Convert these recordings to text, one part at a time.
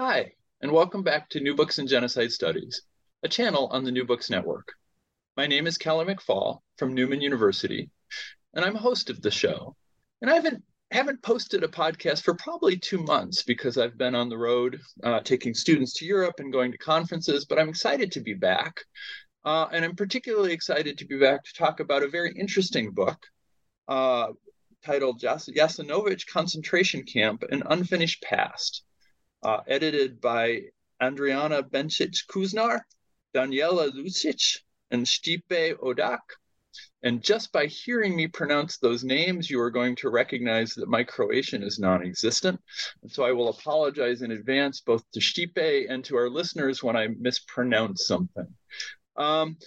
Hi, and welcome back to New Books in Genocide Studies, a channel on the New Books Network. My name is Kelly McFall from Newman University, and I'm host of the show. And I haven't haven't posted a podcast for probably two months because I've been on the road uh, taking students to Europe and going to conferences, but I'm excited to be back. Uh, and I'm particularly excited to be back to talk about a very interesting book uh, titled Jas- Jasenovac Concentration Camp An Unfinished Past uh, edited by Andriana Bencic Kuznar, Daniela Lucic, and Stipe Odak. And just by hearing me pronounce those names, you are going to recognize that my Croatian is non existent. And so I will apologize in advance, both to Stipe and to our listeners, when I mispronounce something. Um,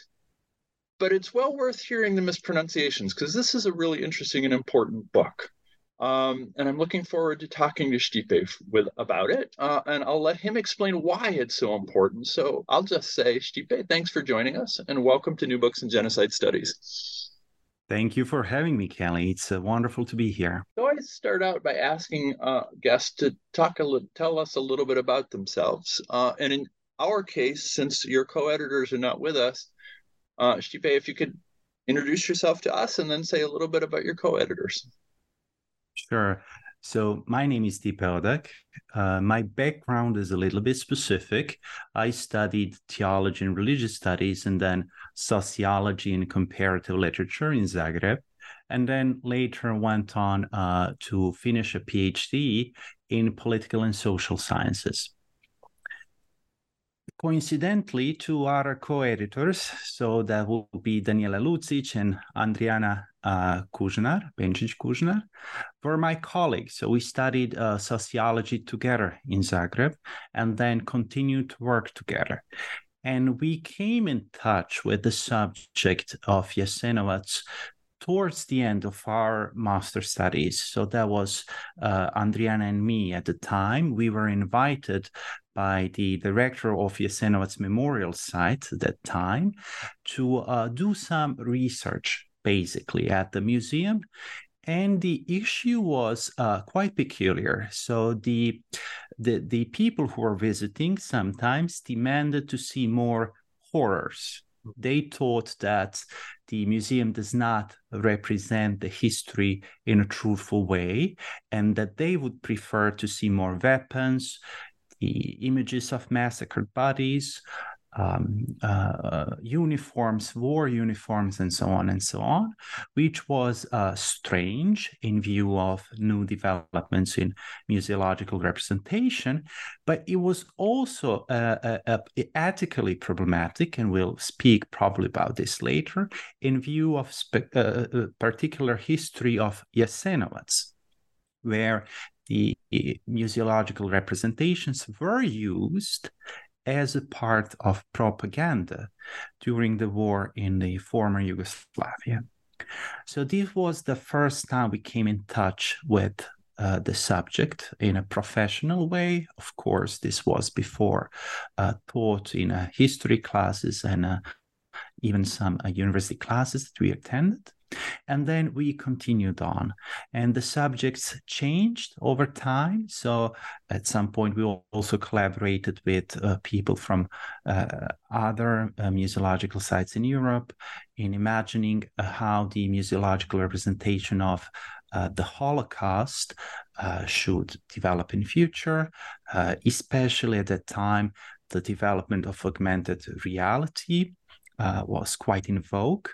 but it's well worth hearing the mispronunciations because this is a really interesting and important book. Um, and I'm looking forward to talking to Stipe with about it, uh, and I'll let him explain why it's so important. So I'll just say, Stipe, thanks for joining us, and welcome to New Books in Genocide Studies. Thank you for having me, Kelly. It's uh, wonderful to be here. So I start out by asking uh, guests to talk a little, tell us a little bit about themselves. Uh, and in our case, since your co-editors are not with us, uh, Stipe, if you could introduce yourself to us and then say a little bit about your co-editors. Sure. So my name is Stipe Odak. Uh, my background is a little bit specific. I studied theology and religious studies and then sociology and comparative literature in Zagreb. And then later went on uh, to finish a PhD in political and social sciences coincidentally, two other co-editors, so that will be Daniela Lucic and Andriana uh, Kuznar, Bencic Kuznar, were my colleagues. So we studied uh, sociology together in Zagreb and then continued to work together. And we came in touch with the subject of Jasenovac towards the end of our master studies. So that was uh, Andriana and me at the time. We were invited by the director of Jasenovac's memorial site at that time to uh, do some research basically at the museum. And the issue was uh, quite peculiar. So the, the the people who were visiting sometimes demanded to see more horrors they thought that the museum does not represent the history in a truthful way and that they would prefer to see more weapons the images of massacred bodies um, uh, uniforms, war uniforms, and so on and so on, which was uh, strange in view of new developments in museological representation, but it was also uh, uh, uh ethically problematic, and we'll speak probably about this later, in view of spe- uh, particular history of Jasenovac, where the museological representations were used as a part of propaganda during the war in the former Yugoslavia. So this was the first time we came in touch with uh, the subject in a professional way. Of course, this was before uh, taught in uh, history classes and uh, even some uh, university classes that we attended. And then we continued on, and the subjects changed over time. So at some point, we also collaborated with uh, people from uh, other uh, museological sites in Europe in imagining uh, how the museological representation of uh, the Holocaust uh, should develop in future, especially at that time, the development of augmented reality was quite in vogue.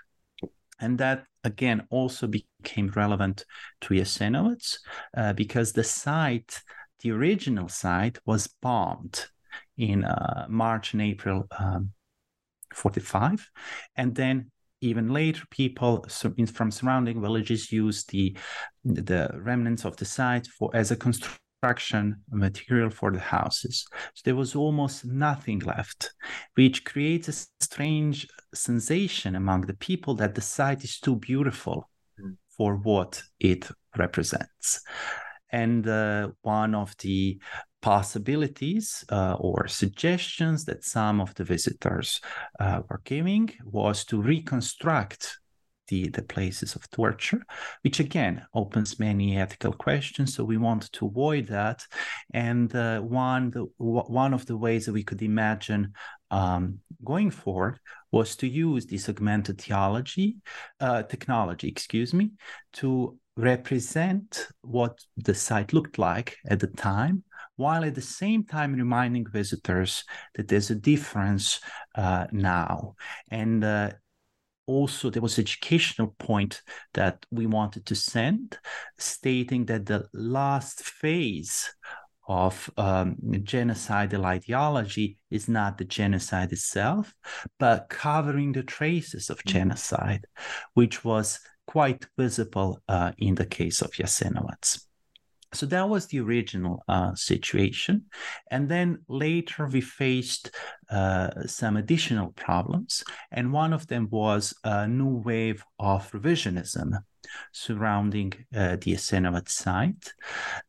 And that again also became relevant to Jasenovac uh, because the site, the original site, was bombed in uh, March and April um, 45. And then even later, people from surrounding villages used the the remnants of the site for as a construction construction material for the houses. So there was almost nothing left, which creates a strange sensation among the people that the site is too beautiful mm. for what it represents. And uh, one of the possibilities uh, or suggestions that some of the visitors uh, were giving was to reconstruct the, the places of torture, which again opens many ethical questions. So we want to avoid that. And uh, one, the, one of the ways that we could imagine um, going forward was to use this augmented theology, uh, technology, excuse me, to represent what the site looked like at the time while at the same time reminding visitors that there's a difference uh, now. And uh, also there was educational point that we wanted to send stating that the last phase of um, genocidal ideology is not the genocide itself but covering the traces of mm-hmm. genocide which was quite visible uh, in the case of Jasenovac. So that was the original uh, situation. And then later we faced uh, some additional problems. And one of them was a new wave of revisionism surrounding uh, the Jasenovac site.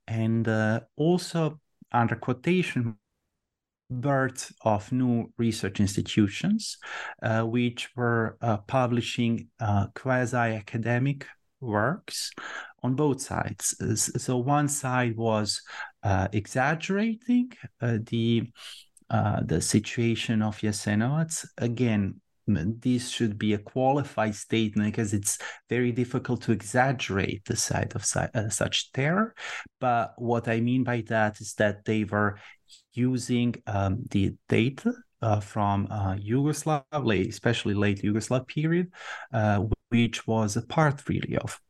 And uh, also, under quotation, birth of new research institutions, uh, which were uh, publishing quasi academic works on both sides. So one side was uh, exaggerating uh, the uh, the situation of Jasenovac. Again, this should be a qualified statement because it's very difficult to exaggerate the side of uh, such terror. But what I mean by that is that they were using um, the data uh, from uh, Yugoslav, especially late Yugoslav period, uh, which was a part really of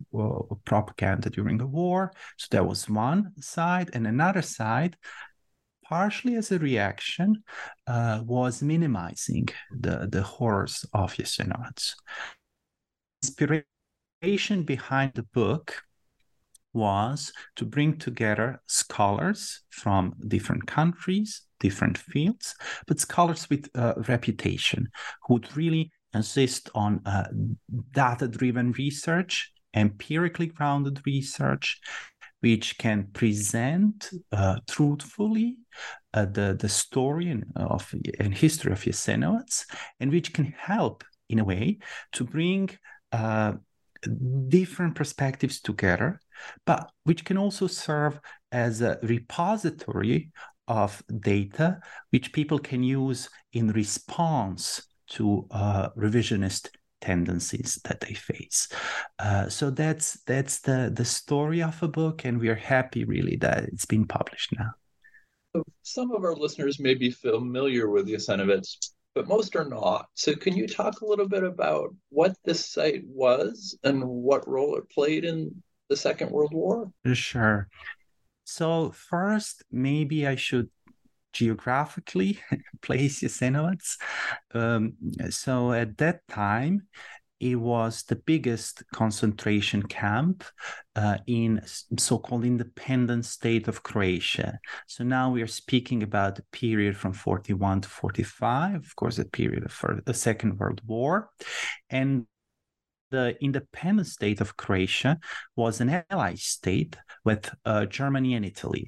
propaganda during the war. So that was one side, and another side, partially as a reaction, uh, was minimizing the, the horrors of Jasenovac. Inspiration behind the book was to bring together scholars from different countries, different fields, but scholars with uh, reputation who would really insist on uh, data driven research, empirically grounded research, which can present uh, truthfully uh, the, the story and, of, and history of Jasenovac, and which can help in a way to bring uh, different perspectives together, but which can also serve as a repository of data which people can use in response to uh, revisionist tendencies that they face. Uh, so that's that's the the story of a book, and we are happy really that it's been published now. Some of our listeners may be familiar with Jasenovac, but most are not. So can you talk a little bit about what this site was and what role it played in the Second World War? Sure. So first, maybe I should geographically place Jasenovac. Um, so at that time, it was the biggest concentration camp uh, in so-called independent state of Croatia. So now we are speaking about the period from 41 to 45, of course, the period of the Second World War. And the independent state of Croatia was an ally state with uh, Germany and Italy.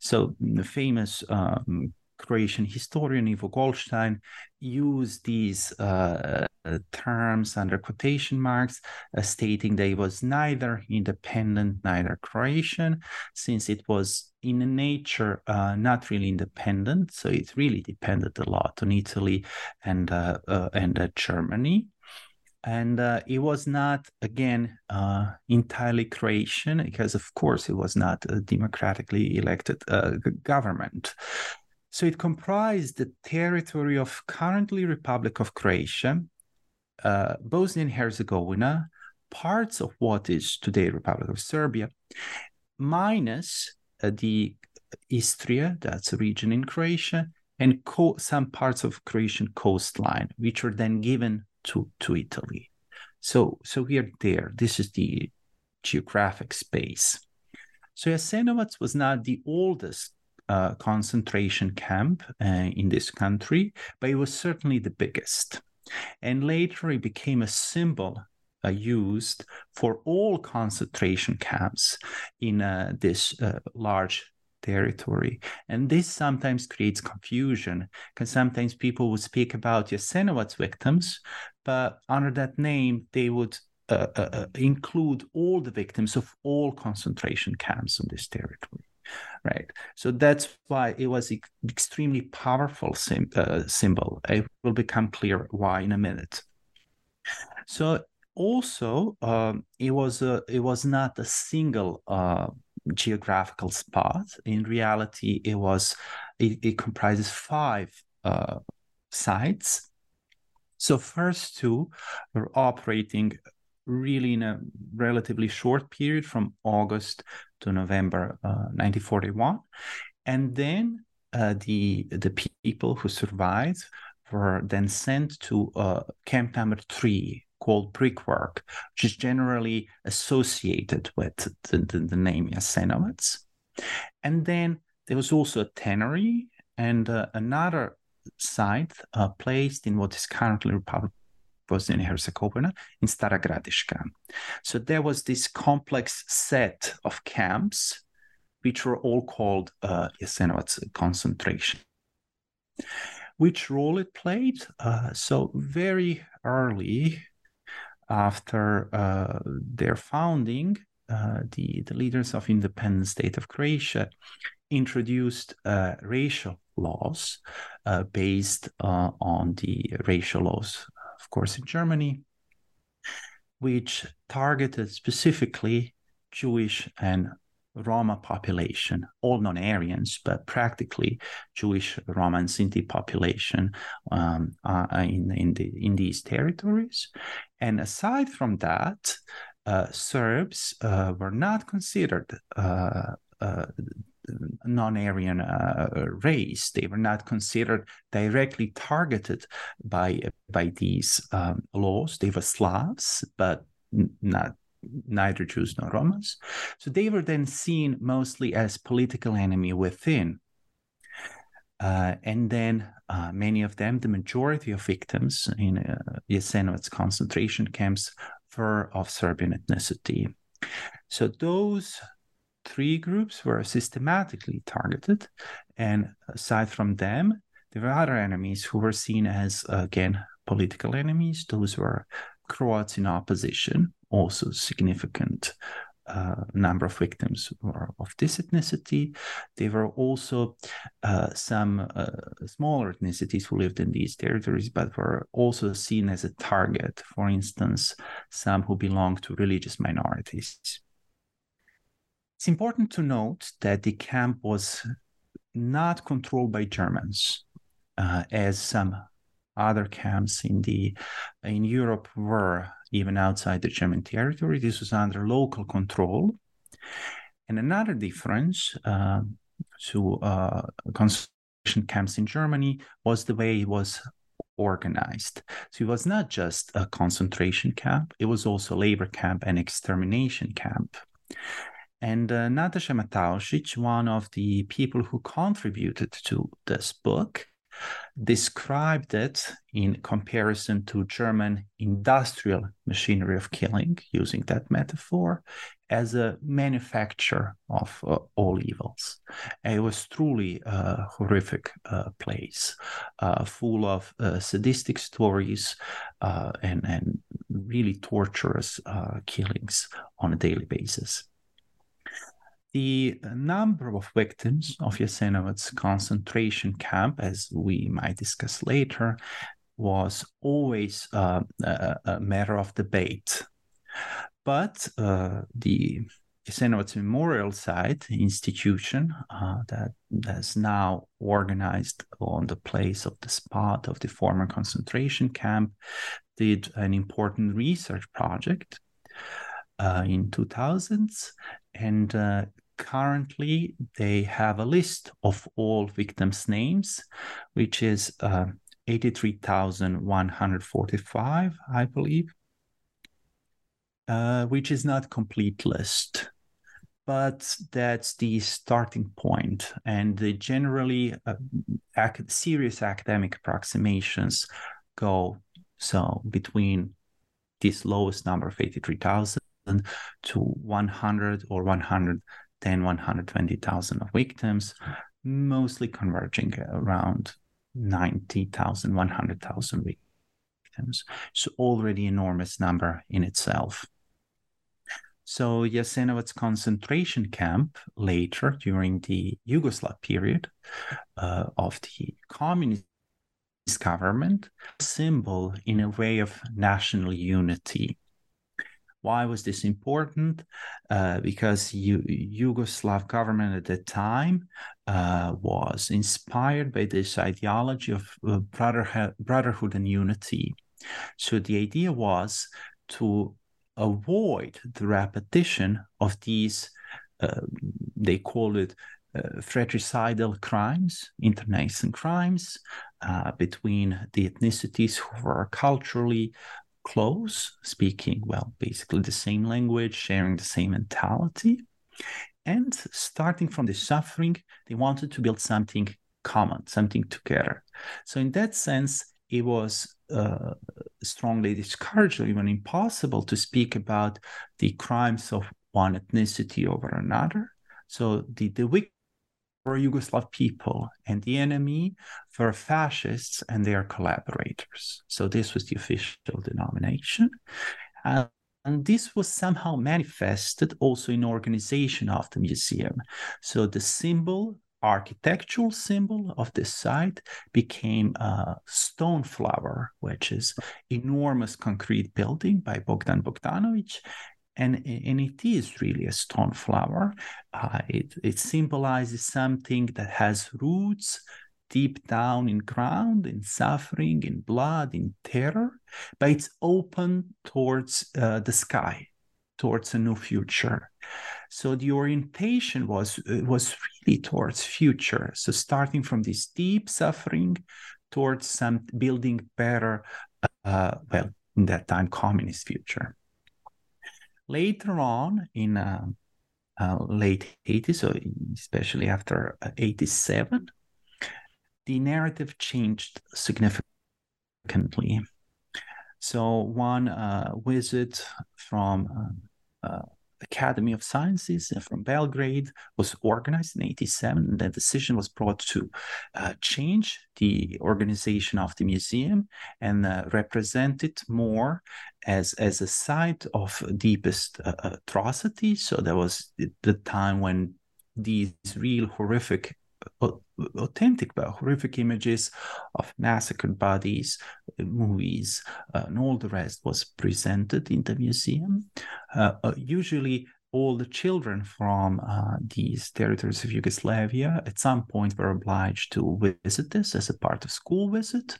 So the famous um, Croatian historian Ivo Goldstein used these uh, terms under quotation marks, uh, stating that it was neither independent, neither Croatian, since it was in nature uh, not really independent. So it really depended a lot on Italy and uh, uh, and uh, Germany and uh, it was not again uh, entirely Croatian because, of course, it was not a democratically elected uh, government. So it comprised the territory of currently Republic of Croatia, uh, Bosnia and Herzegovina, parts of what is today Republic of Serbia, minus uh, the Istria, that's a region in Croatia, and co- some parts of Croatian coastline, which were then given to, to Italy. So, so we are there. This is the geographic space. So Jasenovac was not the oldest uh, concentration camp uh, in this country, but it was certainly the biggest. And later it became a symbol uh, used for all concentration camps in uh, this uh, large territory. And this sometimes creates confusion because sometimes people would speak about Jasenovac's victims, but under that name, they would uh, uh, uh, include all the victims of all concentration camps on this territory. Right. So that's why it was an extremely powerful sim- uh, symbol. It will become clear why in a minute. So also, um, it was a, it was not a single uh, geographical spot. In reality, it was it, it comprises five uh, sites. So first two were operating really in a relatively short period from August to November uh, 1941, and then uh, the the people who survived were then sent to uh, camp number three called brickwork, which is generally associated with the, the, the name Jasenovac. And then there was also a tannery and uh, another site uh, placed in what is currently Republic Bosnia and Herzegovina in Stara Gradiška. So there was this complex set of camps, which were all called uh, Jasenovac concentration. Which role it played? Uh, so very early after uh, their founding, uh, the, the leaders of independent state of Croatia introduced uh, racial laws uh, based uh, on the racial laws, of course, in Germany, which targeted specifically Jewish and Roma population, all non-Aryans, but practically Jewish, Roma, and Sinti population um, uh, in in, the, in these territories. And aside from that, uh, Serbs uh, were not considered uh, uh, non-Aryan uh, race. They were not considered directly targeted by by these um, laws. They were Slavs, but not neither Jews nor Romans. So they were then seen mostly as political enemy within. Uh, and then uh, many of them, the majority of victims in uh, Jasenovac's concentration camps were of Serbian ethnicity. So those three groups were systematically targeted. And aside from them, there were other enemies who were seen as, again, political enemies. Those were Croats in opposition, also significant uh, number of victims were of this ethnicity. There were also uh, some uh, smaller ethnicities who lived in these territories, but were also seen as a target. For instance, some who belonged to religious minorities. It's important to note that the camp was not controlled by Germans, uh, as some other camps in the in Europe were even outside the German territory. This was under local control. And another difference uh, to uh, concentration camps in Germany was the way it was organized. So it was not just a concentration camp, it was also labor camp and extermination camp. And uh, Natasha Matausic, one of the people who contributed to this book, described it in comparison to German industrial machinery of killing, using that metaphor, as a manufacture of uh, all evils. And it was truly a horrific uh, place, uh, full of uh, sadistic stories uh, and, and really torturous uh, killings on a daily basis. The number of victims of Jasenovac's concentration camp, as we might discuss later, was always uh, a, a, matter of debate. But uh, the Jasenovac Memorial Site institution uh, that has now organized on the place of the spot of the former concentration camp did an important research project uh, in 2000s and uh, currently they have a list of all victims' names, which is uh, 83,145, I believe, uh, which is not complete list. but that's the starting point. And generally, uh, ac- serious academic approximations go so between this lowest number of 83,000 to 100 or 110, 120,000 of victims, mostly converging around 90,000, 100,000 victims. So already enormous number in itself. So Jasenovac's concentration camp later during the Yugoslav period uh, of the communist government, symbol in a way of national unity. Why was this important? Uh, because Yugoslav government at the time uh, was inspired by this ideology of brotherhood, brotherhood and unity. So the idea was to avoid the repetition of these, uh, they call it uh, fratricidal crimes, internecine crimes uh, between the ethnicities who were culturally close, speaking, well, basically the same language, sharing the same mentality. And starting from the suffering, they wanted to build something common, something together. So, in that sense, it was uh, strongly discouraged or even impossible to speak about the crimes of one ethnicity over another. So the, the victims were Yugoslav people and the enemy for fascists and their collaborators. So this was the official denomination. Uh, and this was somehow manifested also in organization of the museum. So the symbol architectural symbol of this site became a stone flower, which is enormous concrete building by Bogdan Bogdanovic. And, and it is really a stone flower. Uh, it, it symbolizes something that has roots deep down in ground, in suffering, in blood, in terror, but it's open towards uh, the sky, towards a new future. So the orientation was uh, was really towards future. So starting from this deep suffering towards some building better, uh, well, in that time, communist future. Later on, in uh, uh, late 80s, so especially after uh, 87, the narrative changed significantly. So one uh, visit from uh, uh, Academy of Sciences from Belgrade was organized in 87. And the decision was brought to uh, change the organization of the museum and uh, represent it more as, as a site of deepest uh. So that was the time when these real horrific authentic but horrific images of massacred bodies, movies, uh, and all the rest was presented in the museum. Uh, uh, usually, all the children from uh, these territories of Yugoslavia at some point were obliged to visit this as a part of school visit.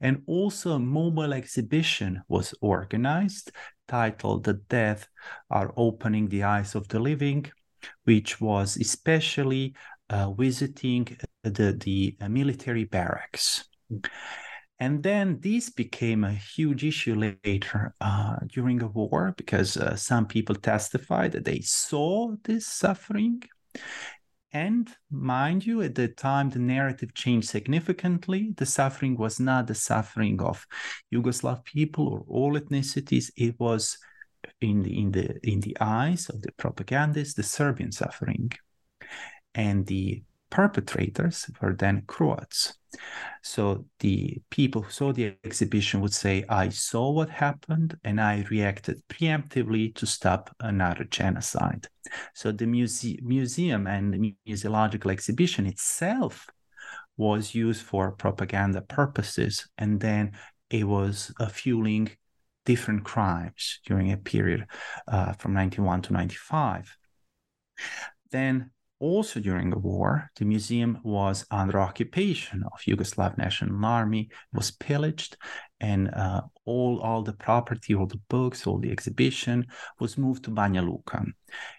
And also, a mobile exhibition was organized titled The Death Are Opening the Eyes of the Living, which was especially uh, visiting the, the uh, military barracks. And then this became a huge issue later uh, during the war because uh, some people testified that they saw this suffering. And mind you, at the time, the narrative changed significantly. The suffering was not the suffering of Yugoslav people or all ethnicities. It was in the in the in the eyes of the propagandists, the Serbian suffering and the perpetrators were then Croats. So the people who saw the exhibition would say, I saw what happened and I reacted preemptively to stop another genocide. So the muse- museum and the museological exhibition itself was used for propaganda purposes. And then it was uh, fueling different crimes during a period uh, from 91 to 95. Then also during the war, the museum was under occupation of Yugoslav National Army, was pillaged, and uh, all, all the property, all the books, all the exhibition was moved to Banja Luka.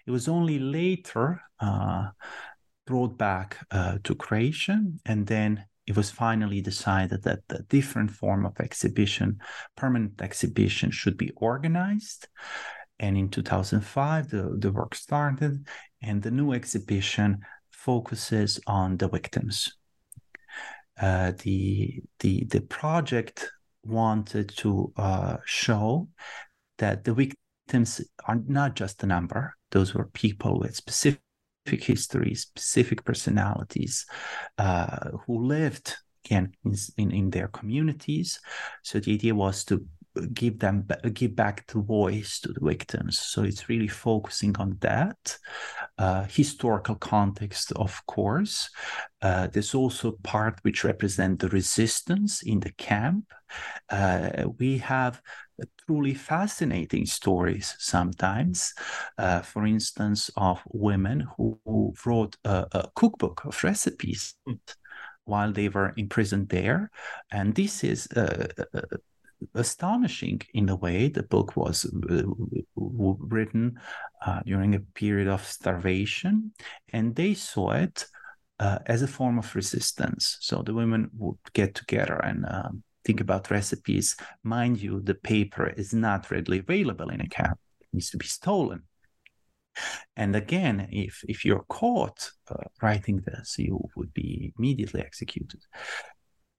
It was only later uh, brought back uh, to Croatia, and then it was finally decided that a different form of exhibition, permanent exhibition, should be organized. And in 2005, the, the work started, and the new exhibition focuses on the victims. Uh, the the the project wanted to uh, show that the victims are not just a number; those were people with specific histories, specific personalities, uh, who lived again in, in, in their communities. So the idea was to give them give back the voice to the victims. So it's really focusing on that uh, historical context of course. Uh, there's also part which represent the resistance in the camp. Uh, we have truly fascinating stories sometimes uh, for instance of women who, who wrote a, a, cookbook of recipes mm. while they were imprisoned there. And this is uh, uh, astonishing in the way. The book was uh, written uh, during a period of starvation, and they saw it uh, as a form of resistance. So the women would get together and um, think about recipes. Mind you, the paper is not readily available in a camp; it needs to be stolen. And again, if if you're caught uh, writing this, you would be immediately executed.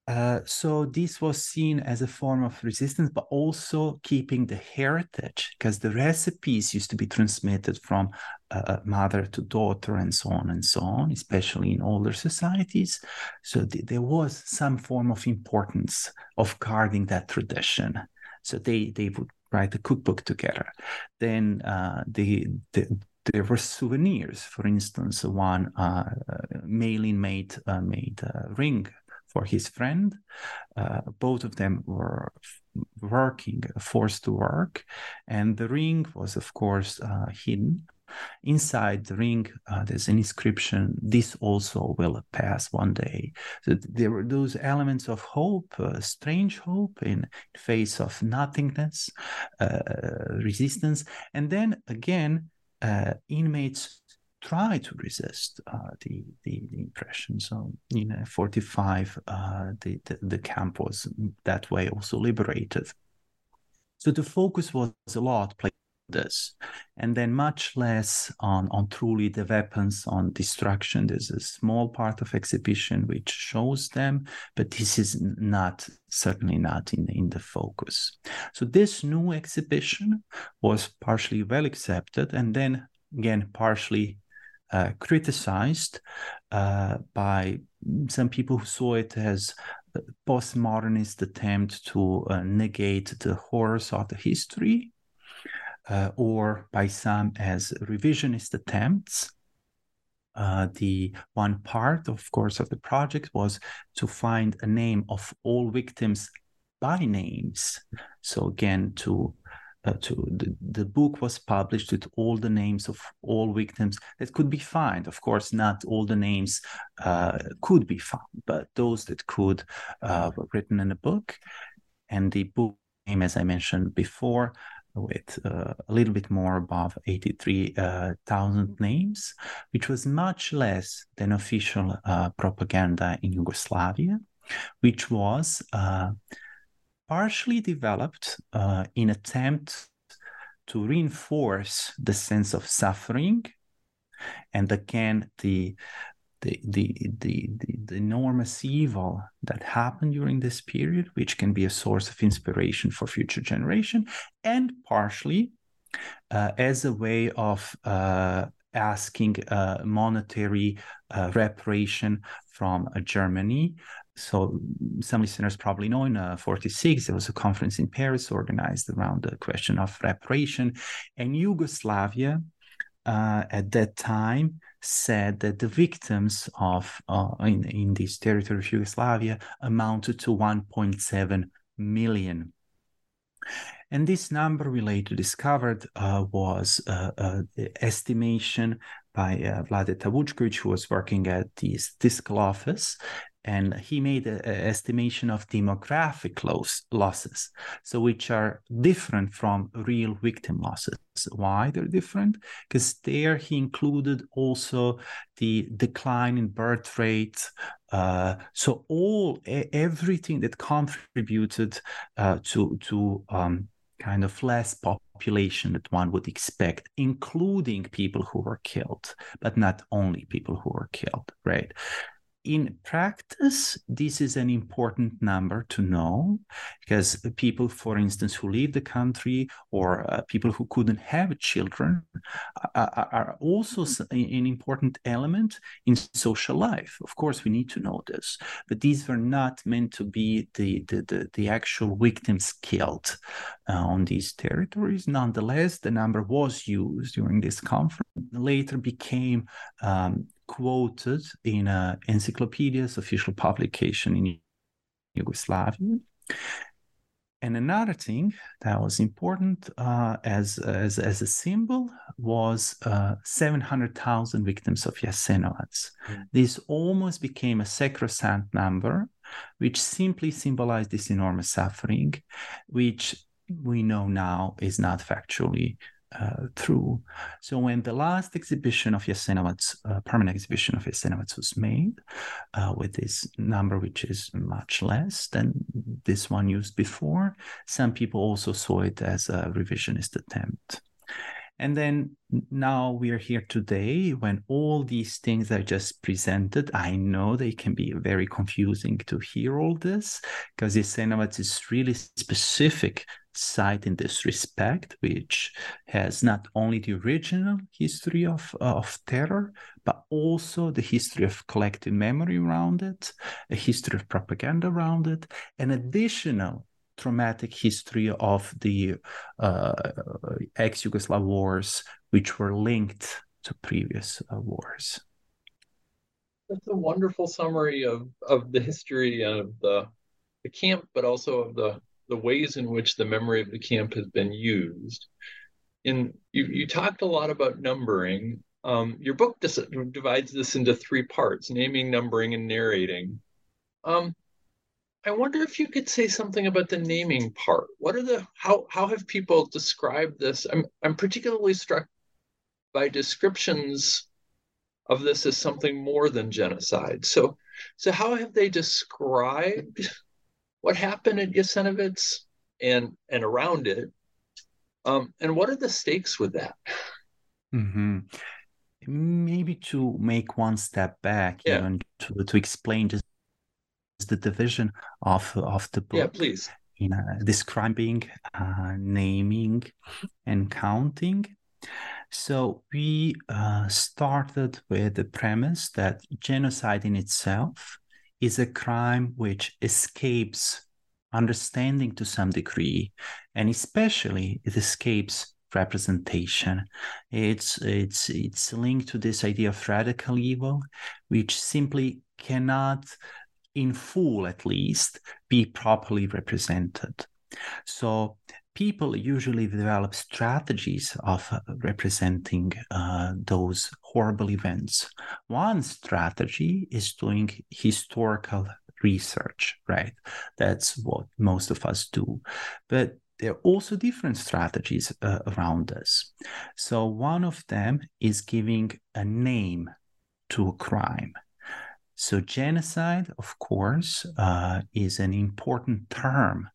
Uh, so this was seen as a form of resistance, but also keeping the heritage, because the recipes used to be transmitted from uh, mother to daughter and so on and so on, especially in older societies. So th- there was some form of importance of guarding that tradition. So they they would write a cookbook together. Then uh, they, they there were souvenirs. For instance, one uh, Malin made uh, made a ring for his friend. Uh, both of them were working, forced to work, and the ring was, of course, uh, hidden. Inside the ring, uh, there's an inscription, This also will pass one day. So there were those elements of hope, uh, strange hope in face of nothingness, uh, resistance. And then again, uh, inmates try to resist uh, the, the, the impression. So in 45, uh, the, the, the camp was that way also liberated. So the focus was a lot played this, and then much less on on truly the weapons on destruction. There's a small part of exhibition which shows them, but this is not certainly not in in the focus. So this new exhibition was partially well accepted, and then again partially uh, criticized uh, by some people who saw it as a postmodernist attempt to uh, negate the horrors of the history, uh, or by some as revisionist attempts. Uh, the one part, of course, of the project was to find a name of all victims by names. So again, to uh, to the, the book was published with all the names of all victims that could be found. Of course, not all the names uh, could be found, but those that could uh, were written in the book. And the book name, as I mentioned before, with uh, a little bit more above 83,000 uh, names, which was much less than official uh, propaganda in Yugoslavia, which was partially developed uh, in attempt to reinforce the sense of suffering and again the the, the, the, the, enormous evil that happened during this period, which can be a source of inspiration for future generation, and partially uh, as a way of uh, asking uh, monetary uh, reparation from uh, Germany so some listeners probably know in uh, 46 there was a conference in paris organized around the question of reparation. And yugoslavia uh, at that time said that the victims of uh, in, in this territory of yugoslavia amounted to 1.7 million. And this number we later discovered uh, was uh, uh, estimation by uh, Vlade who was working at the statistical office and he made an estimation of demographic loss, losses, so which are different from real victim losses. Why they're different? Because there he included also the decline in birth rate. Uh, so all everything that contributed uh, to to um, kind of less population that one would expect, including people who were killed, but not only people who were killed, right? In practice, this is an important number to know because people, for instance, who leave the country or uh, people who couldn't have children are, are also an important element in social life. Of course, we need to know this, but these were not meant to be the, the, the, the actual victims killed uh, on these territories. Nonetheless, the number was used during this conference, later became um, quoted in uh, encyclopedia's official publication in Yugoslavia. And another thing that was important uh, as, as, as a symbol was uh, 700,000 victims of Jasenovac. Mm. This almost became a sacrosanct number, which simply symbolized this enormous suffering, which we know now is not factually uh, through. So when the last exhibition of Jasenovac, uh, permanent exhibition of Jasenovac was made, uh, with this number which is much less than this one used before, some people also saw it as a revisionist attempt. And then now we are here today when all these things I just presented, I know they can be very confusing to hear all this because Jasenovac is really specific site in this respect, which has not only the original history of, uh, of terror, but also the history of collective memory around it, a history of propaganda around it, an additional traumatic history of the uh, ex-Yugoslav wars, which were linked to previous uh, wars. That's a wonderful summary of, of the history of the, the camp, but also of the the ways in which the memory of the camp has been used. In you, you talked a lot about numbering. Um, your book dis- divides this into three parts: naming, numbering, and narrating. Um, I wonder if you could say something about the naming part. What are the how how have people described this? I'm I'm particularly struck by descriptions of this as something more than genocide. So so how have they described what happened at Jasenovac and and around it, um, and what are the stakes with that? Mm-hmm. Maybe to make one step back, yeah. even to to explain just the division of of the book. Yeah, please. In uh, describing, uh, naming, and counting. So we uh, started with the premise that genocide in itself is a crime which escapes understanding to some degree, and especially it escapes representation. It's it's it's linked to this idea of radical evil, which simply cannot, in full at least, be properly represented. So people usually develop strategies of uh, representing uh, those horrible events. One strategy is doing historical research, right? That's what most of us do. But there are also different strategies uh, around this. So, one of them is giving a name to a crime. So, genocide, of course, uh, is an important term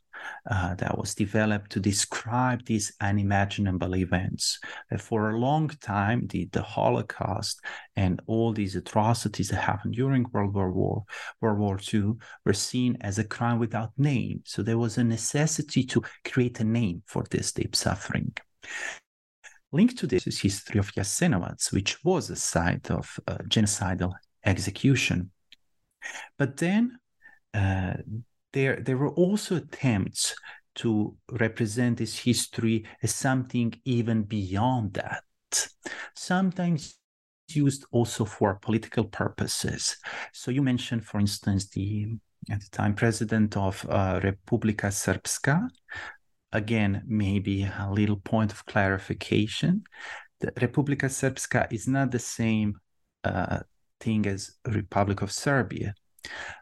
uh, that was developed to describe these unimaginable events. For a long time, the, the Holocaust and all these atrocities that happened during World War War, World War II were seen as a crime without name. So there was a necessity to create a name for this deep suffering. Linked to this is history of Jasenovac, which was a site of uh, genocidal execution. But then uh, there there were also attempts to represent this history as something even beyond that. Sometimes used also for political purposes. So you mentioned for instance the at the time president of uh, republika srpska. Again maybe a little point of clarification. The republika srpska is not the same uh, thing as republic of serbia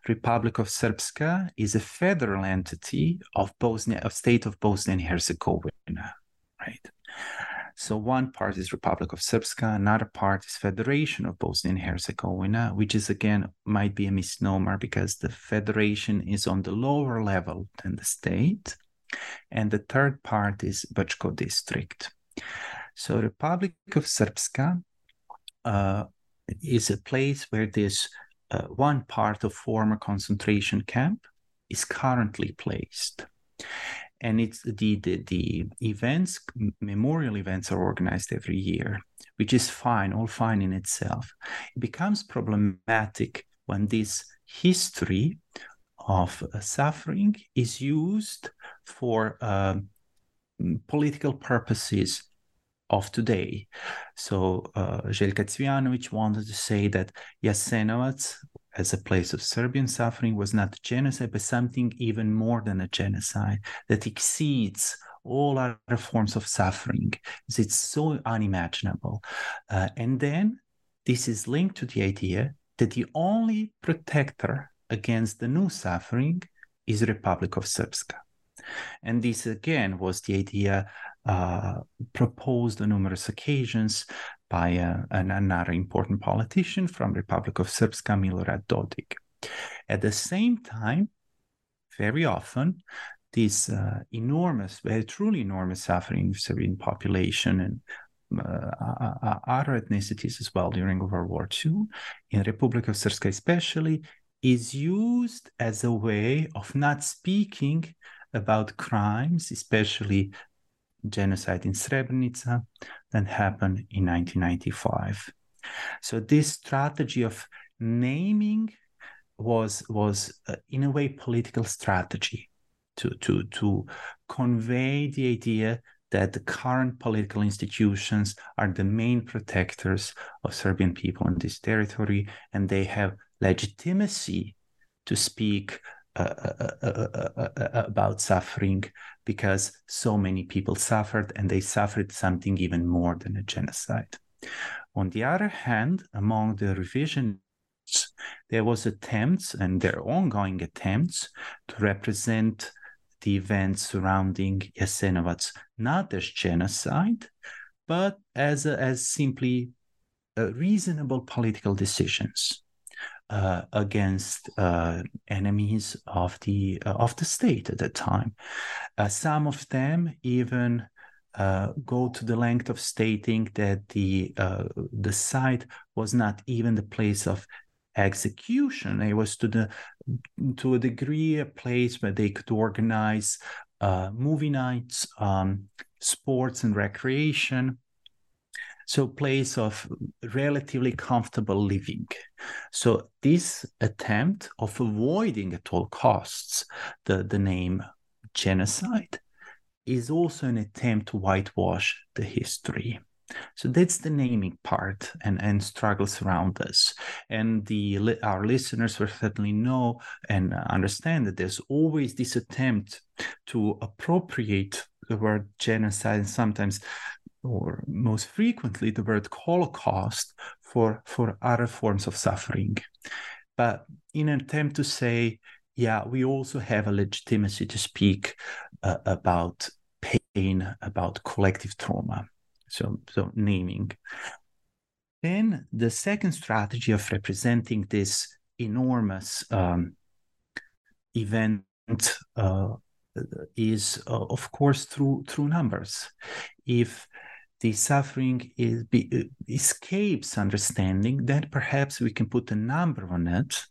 Republic of Srpska is a federal entity of Bosnia, of state of Bosnia and Herzegovina, right? So one part is Republic of Srpska, another part is Federation of Bosnia and Herzegovina, which is again might be a misnomer because the federation is on the lower level than the state. and the third part is Brčko district. So Republic of Srpska uh, is a place where this uh, one part of former concentration camp is currently placed. And it's the, the the events memorial events are organized every year which is fine all fine in itself. It becomes problematic when this history of uh, suffering is used for uh, political purposes of today. So uh, Cvijanović wanted to say that Jasenovac, as a place of Serbian suffering, was not genocide, but something even more than a genocide that exceeds all other forms of suffering. It's so unimaginable. Uh, and then this is linked to the idea that the only protector against the new suffering is Republic of Srpska. And this again was the idea uh, proposed on numerous occasions by uh, an, another important politician from Republic of Srpska, Milorad Dodik. At the same time, very often, this uh, enormous, very truly enormous suffering of Serbian population and uh, other ethnicities as well during World War II, in Republic of Srpska especially, is used as a way of not speaking about crimes, especially genocide in Srebrenica that happened in 1995. So this strategy of naming was was uh, in a way political strategy to to to convey the idea that the current political institutions are the main protectors of Serbian people in this territory and they have legitimacy to speak Uh, uh, uh, about suffering because so many people suffered and they suffered something even more than a genocide. On the other hand, among the revisionists, there was attempts and there are ongoing attempts to represent the events surrounding Jasenovac not as genocide, but as, a, as simply reasonable political decisions uh, against uh, enemies of the uh, of the state at the time. Uh, some of them even uh, go to the length of stating that the uh, the site was not even the place of execution. It was to the to a degree a place where they could organize movie nights, um, sports and recreation so place of relatively comfortable living so this attempt of avoiding at all costs the, the name genocide is also an attempt to whitewash the history so that's the naming part and, and struggles around this. And the our listeners will certainly know and understand that there's always this attempt to appropriate the word genocide and sometimes or most frequently the word Holocaust for, for other forms of suffering. But in an attempt to say, yeah, we also have a legitimacy to speak uh, about pain, about collective trauma. So, so naming. Then the second strategy of representing this enormous um, event uh, is, uh, of course, through through numbers. If the suffering is be, escapes understanding, then perhaps we can put a number on it.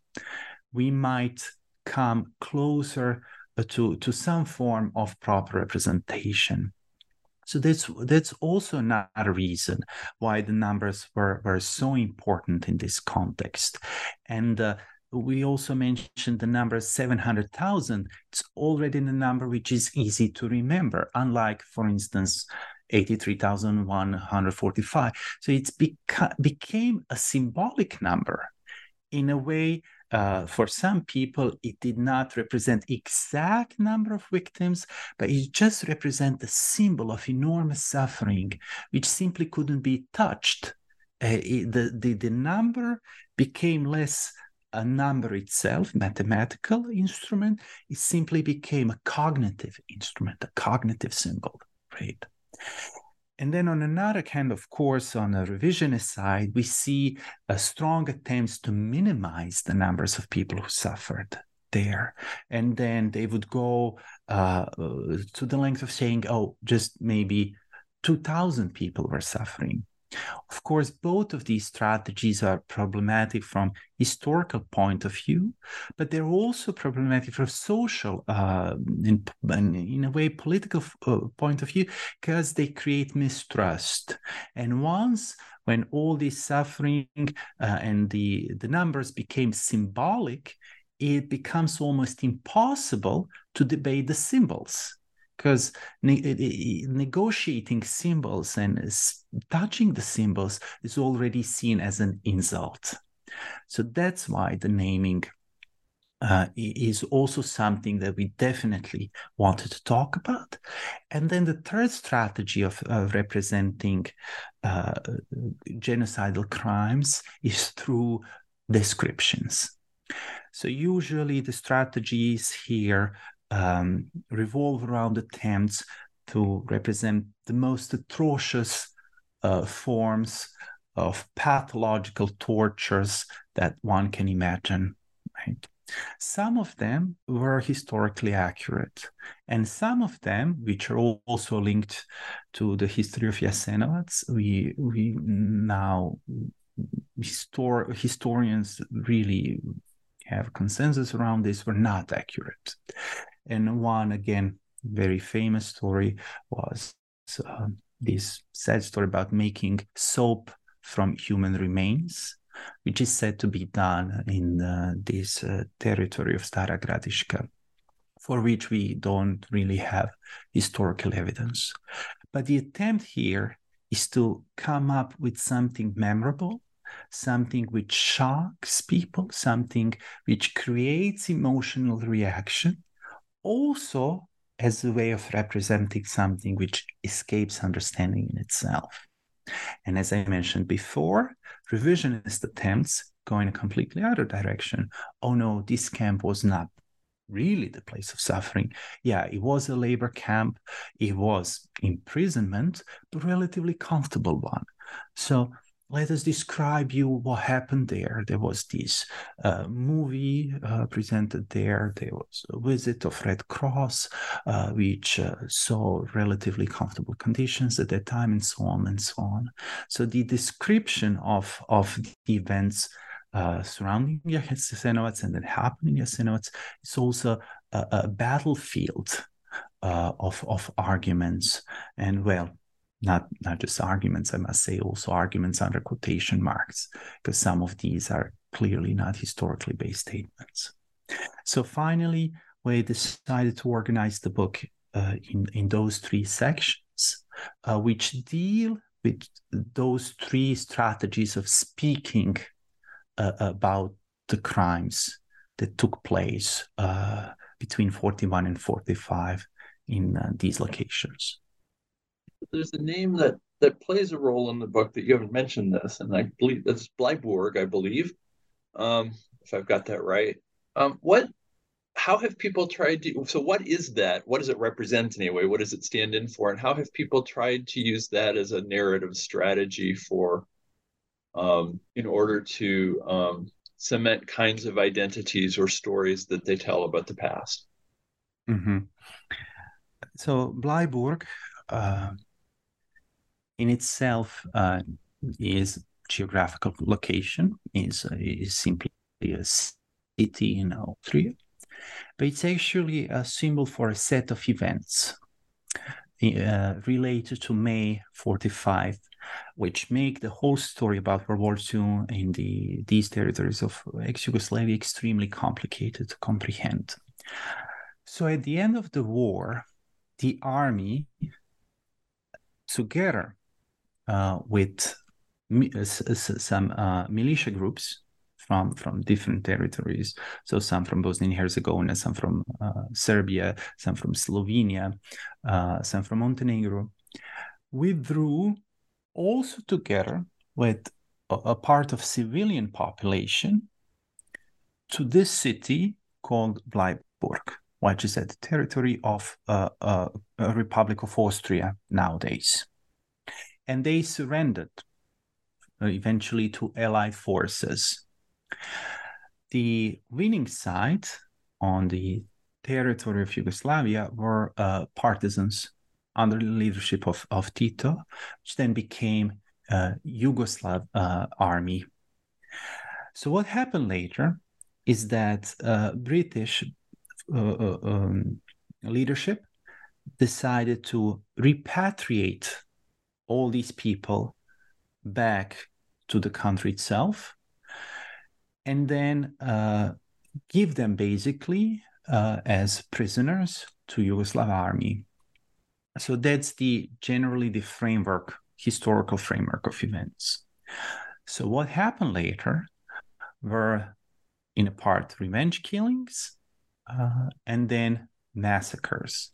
We might come closer uh, to, to some form of proper representation. So that's that's also another reason why the numbers were, were so important in this context. And uh, we also mentioned the number 700,000. It's already a number which is easy to remember, unlike, for instance, 83,145. So it beca- became a symbolic number in a way. Uh, for some people, it did not represent exact number of victims, but it just represent the symbol of enormous suffering, which simply couldn't be touched. Uh, it, the, the the number became less a number itself, mathematical instrument. It simply became a cognitive instrument, a cognitive symbol, right? And then on another kind of course, on a revisionist side, we see a strong attempts to minimize the numbers of people who suffered there. And then they would go uh, to the length of saying, oh, just maybe 2,000 people were suffering. Of course, both of these strategies are problematic from historical point of view, but they're also problematic from social, uh, in, in a way, political uh, point of view, because they create mistrust. And once when all this suffering uh, and the, the numbers became symbolic, it becomes almost impossible to debate the symbols because ne- negotiating symbols and touching the symbols is already seen as an insult. So that's why the naming uh, is also something that we definitely wanted to talk about. And then the third strategy of, representing uh, genocidal crimes is through descriptions. So usually the strategies here um, revolve around attempts to represent the most atrocious uh, forms of pathological tortures that one can imagine. Right? Some of them were historically accurate, and some of them, which are also linked to the history of Jasenovac, we we now histor- historians really have consensus around this were not accurate. And one again very famous story was uh, this sad story about making soap from human remains which is said to be done in uh, this uh, territory of Stara Gradiška, for which we don't really have historical evidence. But the attempt here is to come up with something memorable, something which shocks people, something which creates emotional reaction, also as a way of representing something which escapes understanding in itself. And as I mentioned before, revisionist attempts go in a completely other direction. Oh no, this camp was not really the place of suffering. Yeah, it was a labor camp, it was imprisonment, but relatively comfortable one. So let us describe you what happened there. There was this uh, movie uh, presented there. There was a visit of Red Cross, uh, which uh, saw relatively comfortable conditions at that time, and so on and so on. So the description of of the events uh, surrounding Jasenovac and then happening in Jasenovac is also a, a battlefield uh, of of arguments. And well, not not just arguments i must say also arguments under quotation marks because some of these are clearly not historically based statements. So finally we decided to organize the book uh, in in those three sections uh, which deal with those three strategies of speaking uh, about the crimes that took place uh, between 41 and 45 in uh, these locations there's a name that that plays a role in the book that you haven't mentioned this, and I believe that's Bleiburg, I believe, um, if I've got that right. Um, what? How have people tried to? So, what is that? What does it represent anyway? What does it stand in for? And how have people tried to use that as a narrative strategy for, um, in order to um, cement kinds of identities or stories that they tell about the past? Mm-hmm. So, Bleiburg. Uh in itself uh, is geographical location is is simply a city in Austria, but it's actually a symbol for a set of events uh, related to May 45, which make the whole story about World War II in the these territories of ex-Yugoslavia extremely complicated to comprehend. So at the end of the war, the army together with uh, some uh, militia groups from from different territories. So some from Bosnia and Herzegovina, some from uh, Serbia, some from Slovenia, uh, some from Montenegro, withdrew also together with a, a, part of civilian population to this city called Bleiburg, which is at the territory of uh, a Republic of Austria nowadays and they surrendered uh, eventually to Allied forces. The winning side on the territory of Yugoslavia were uh, partisans under the leadership of, of Tito, which then became uh, Yugoslav uh, army. So what happened later is that uh, British uh, um, leadership decided to repatriate all these people back to the country itself and then uh, give them basically uh, as prisoners to Yugoslav army. So that's the generally the framework, historical framework of events. So what happened later were in a part revenge killings uh, and then massacres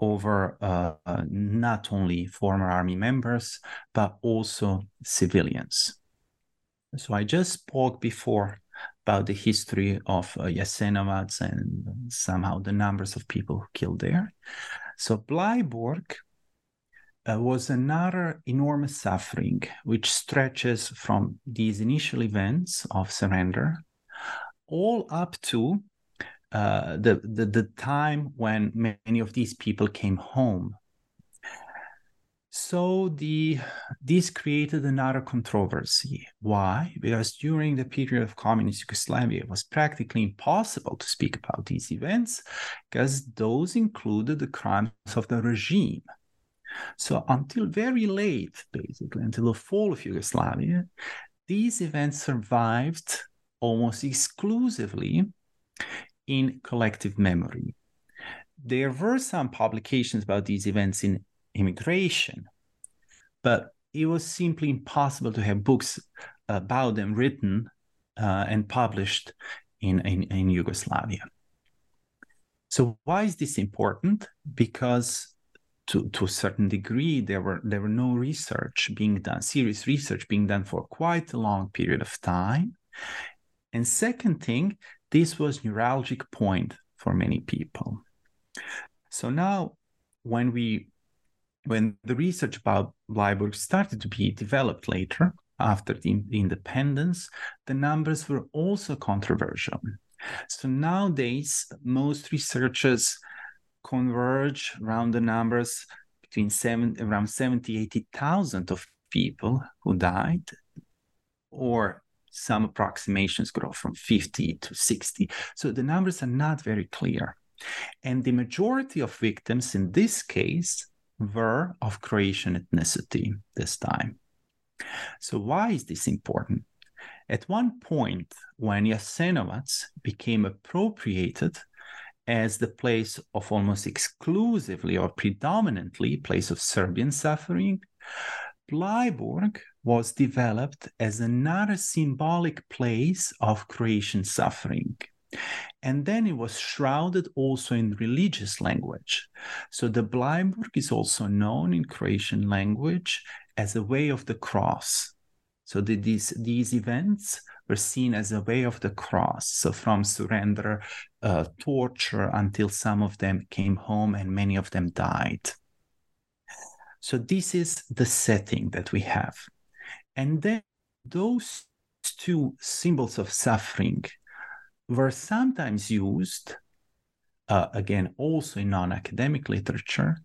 over uh, not only former army members but also civilians. So I just spoke before about the history of uh, Jasenovac and somehow the numbers of people killed there. So Bleiburg uh, was another enormous suffering which stretches from these initial events of surrender all up to uh, the, the, the time when many of these people came home. So the this created another controversy. Why? Because during the period of communist Yugoslavia, it was practically impossible to speak about these events because those included the crimes of the regime. So until very late, basically, until the fall of Yugoslavia, these events survived almost exclusively in collective memory. There were some publications about these events in immigration, but it was simply impossible to have books about them written uh, and published in, in, in Yugoslavia. So why is this important? Because to, to a certain degree, there were there were no research being done, serious research being done for quite a long period of time. And second thing, this was neuralgic point for many people. So now when we when the research about Bleiburg started to be developed later after the, the independence, the numbers were also controversial. So nowadays, most researchers converge around the numbers between seven, around 70, 80,000 of people who died, or some approximations grow from 50 to 60. So the numbers are not very clear. And the majority of victims in this case were of Croatian ethnicity this time. So, why is this important? At one point, when Jasenovac became appropriated as the place of almost exclusively or predominantly place of Serbian suffering, Bleiburg was developed as another symbolic place of Croatian suffering. And then it was shrouded also in religious language. So the Bleiburg is also known in Croatian language as a way of the cross. So the, these, these events were seen as a way of the cross. So from surrender, uh, torture, until some of them came home and many of them died. So this is the setting that we have. And then those two symbols of suffering were sometimes used, uh, again, also in non academic literature,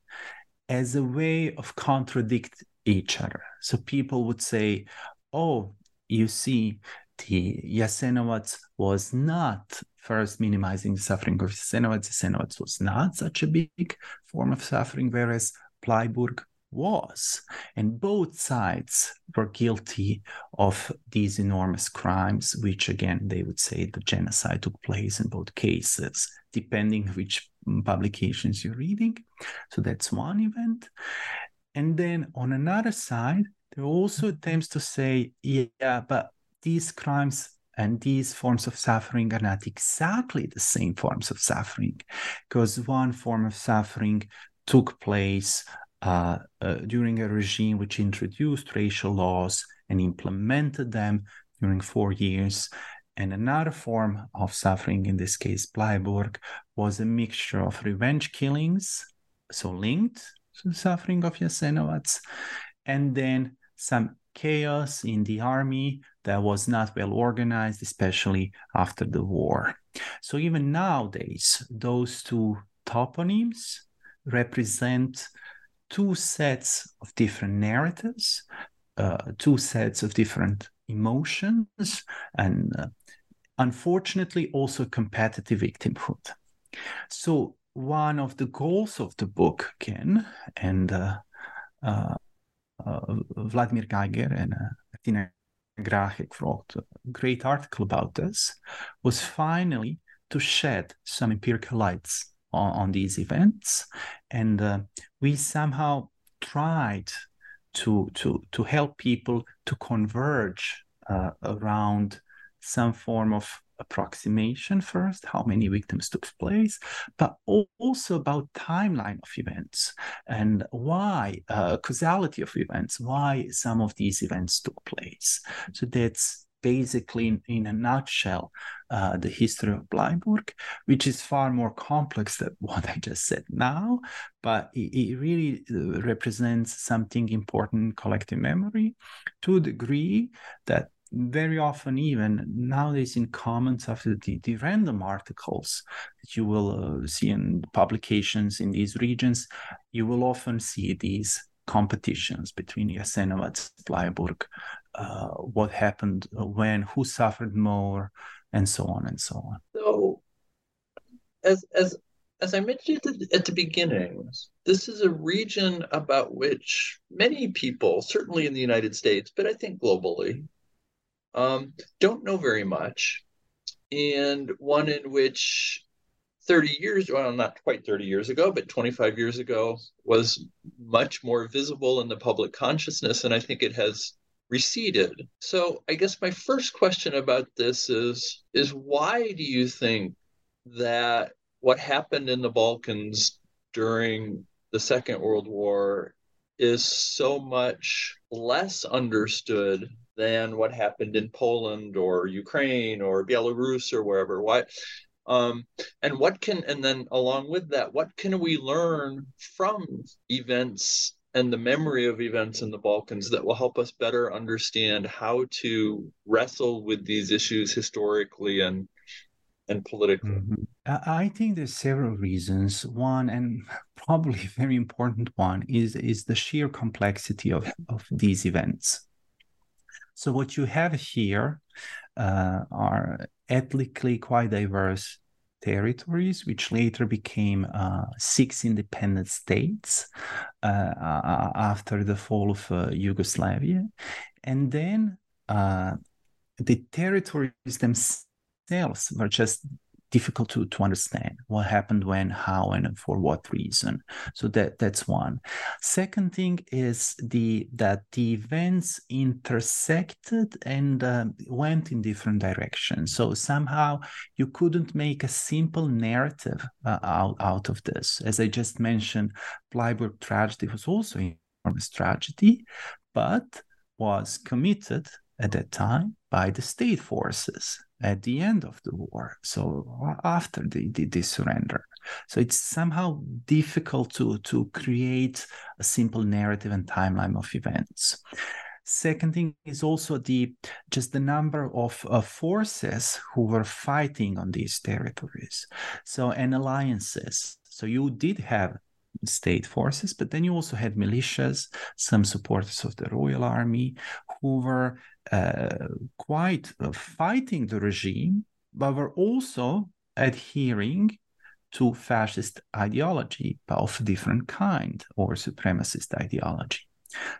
as a way of contradict each other. So people would say, oh, you see, the Jasenovac was not first minimizing the suffering of Jasenovac. Jasenovac was not such a big form of suffering, whereas Bleiburg was. And both sides were guilty of these enormous crimes, which again, they would say the genocide took place in both cases, depending which publications you're reading. So that's one event. And then on another side, there are also attempts to say, yeah, but these crimes and these forms of suffering are not exactly the same forms of suffering, because one form of suffering took place uh, uh, during a regime which introduced racial laws and implemented them during four years. And another form of suffering, in this case, Bleiburg, was a mixture of revenge killings, so linked to the suffering of Jasenovac, and then some chaos in the army that was not well organized, especially after the war. So even nowadays, those two toponyms represent two sets of different narratives, uh, two sets of different emotions, and uh, unfortunately also competitive victimhood. So one of the goals of the book, Ken, and uh, uh, uh Vladimir Geiger and uh, Tina Grahek wrote a great article about this, was finally to shed some empirical lights on, on these events. And uh, we somehow tried to, to, to help people to converge uh, around some form of approximation first, how many victims took place, but also about timeline of events and why uh, causality of events, why some of these events took place. So that's basically, in, in a nutshell, uh, the history of Bleiburg, which is far more complex than what I just said now, but it, it really uh, represents something important in collective memory to a degree that very often even nowadays in comments after the, the random articles that you will uh, see in publications in these regions you will often see these competitions between Jasenovac, Bleiburg, uh, what happened when, who suffered more, and so on and so on. So, as as as I mentioned at the, at the beginning, this is a region about which many people, certainly in the United States, but I think globally, um, don't know very much, and one in which 30 years, well, not quite 30 years ago, but 25 years ago, was much more visible in the public consciousness, and I think it has receded. So I guess my first question about this is is why do you think that what happened in the Balkans during the Second World War is so much less understood than what happened in Poland or Ukraine or Belarus or wherever. Why? Um, and what can, and then along with that, what can we learn from events and the memory of events in the Balkans that will help us better understand how to wrestle with these issues historically and and politically? Mm-hmm. I think there's several reasons. One, and probably a very important one, is is the sheer complexity of, of these events. So what you have here uh, are ethnically quite diverse territories, which later became uh, six independent states uh, after the fall of uh, Yugoslavia. And then uh, the territories themselves were just difficult to, to understand what happened when how and for what reason. So that that's one. Second thing is the that the events intersected and uh, went in different directions. So somehow you couldn't make a simple narrative uh, out, out of this. As i just mentioned Bleiburg tragedy was also enormous tragedy but was committed at that time by the state forces at the end of the war so after the, the, the, surrender. So it's somehow difficult to to create a simple narrative and timeline of events. Second thing is also the just the number of uh, forces who were fighting on these territories. So and alliances. So you did have state forces, but then you also had militias, some supporters of the Royal Army, who were uh, quite uh, fighting the regime, but were also adhering to fascist ideology of a different kind or supremacist ideology.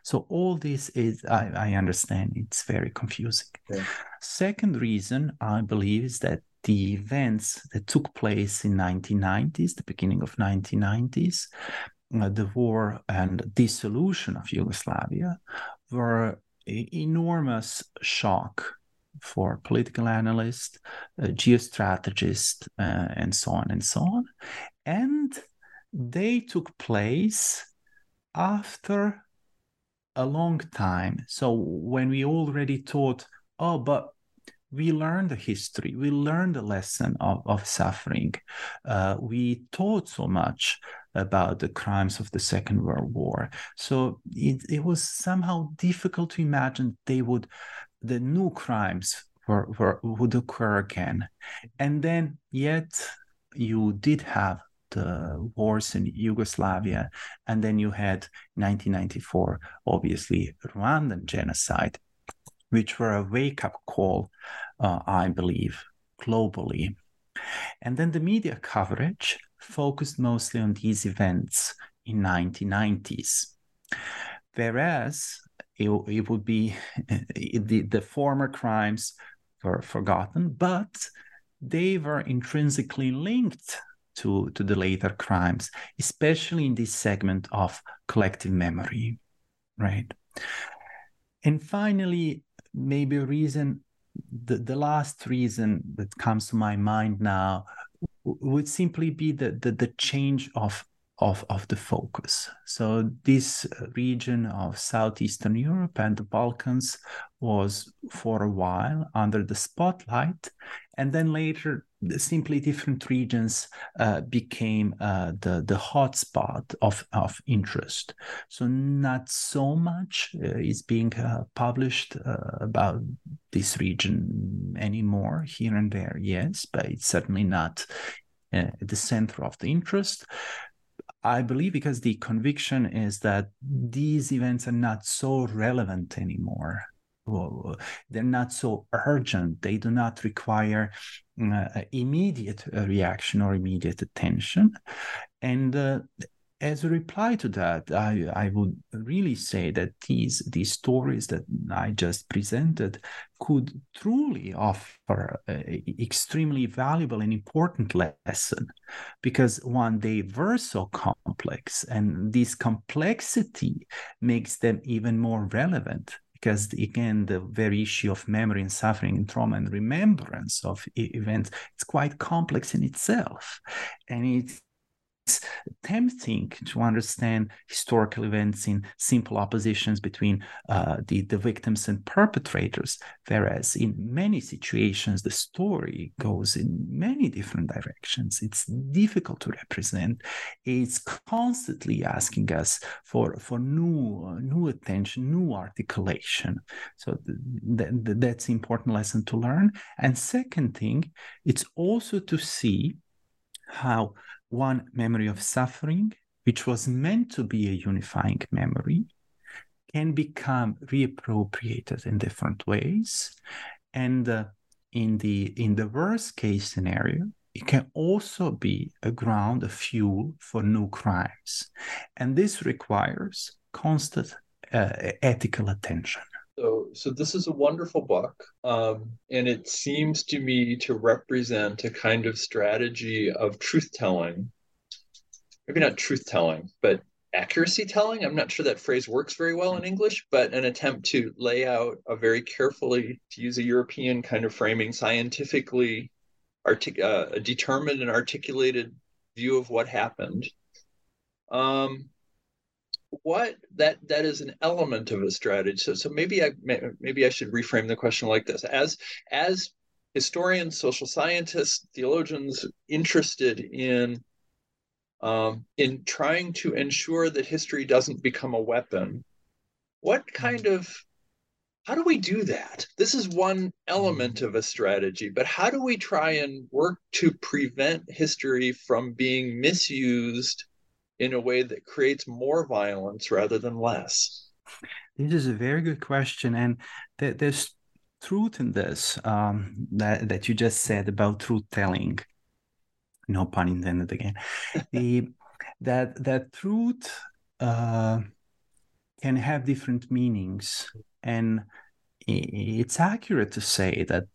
So all this is, I, I understand, it's very confusing. Yeah. Second reason I believe is that the events that took place in 1990s, the beginning of 1990s, uh, the war and dissolution of Yugoslavia were enormous shock for political analysts, uh, geostrategists, uh, and so on and so on. And they took place after a long time. So when we already thought, oh, but we learned the history, we learned the lesson of, of suffering. Uh, we taught so much about the crimes of the Second World War. So it, it was somehow difficult to imagine they would, the new crimes were, were, would occur again. And then, yet, you did have the wars in Yugoslavia, and then you had 1994, obviously, Rwandan genocide, which were a wake up call, uh, I believe, globally. And then the media coverage focused mostly on these events in 1990s. Whereas it, it would be the, the former crimes were forgotten, but they were intrinsically linked to, to the later crimes, especially in this segment of collective memory, right? And finally, maybe a reason, the, the last reason that comes to my mind now would simply be the, the, the change of of, of the focus. So this region of Southeastern Europe and the Balkans was for a while under the spotlight. And then later, simply different regions uh, became uh, the, the hotspot of, of interest. So not so much uh, is being uh, published uh, about this region anymore here and there, yes, but it's certainly not uh, the center of the interest. I believe because the conviction is that these events are not so relevant anymore. They're not so urgent. They do not require uh, immediate uh, reaction or immediate attention. And uh, as a reply to that, I, I would really say that these these stories that I just presented could truly offer extremely valuable and important lesson, because one they were so complex, and this complexity makes them even more relevant because again the very issue of memory and suffering and trauma and remembrance of events it's quite complex in itself. And it's tempting to understand historical events in simple oppositions between uh, the, the victims and perpetrators, whereas in many situations the story goes in many different directions. It's difficult to represent. It's constantly asking us for, for new, uh, new attention, new articulation. So th- th- that's important lesson to learn. And second thing, it's also to see how one memory of suffering, which was meant to be a unifying memory, can become reappropriated in different ways. And uh, in the in the worst case scenario, it can also be a ground, a fuel for new crimes. And this requires constant uh, ethical attention. So, so this is a wonderful book, um, and it seems to me to represent a kind of strategy of truth telling. Maybe not truth telling, but accuracy telling. I'm not sure that phrase works very well in English, but an attempt to lay out a very carefully, to use a European kind of framing, scientifically artic- uh, a determined and articulated view of what happened. Um, what that that is an element of a strategy. So so maybe i maybe i should reframe the question like this. As as historians social scientists theologians interested in um, in trying to ensure that history doesn't become a weapon what kind of how do we do that? This is one element of a strategy but how do we try and work to prevent history from being misused in a way that creates more violence rather than less? This is a very good question, and th- there's truth in this um, that that you just said about truth telling. No pun intended again. the that that truth uh, can have different meanings, and it's accurate to say that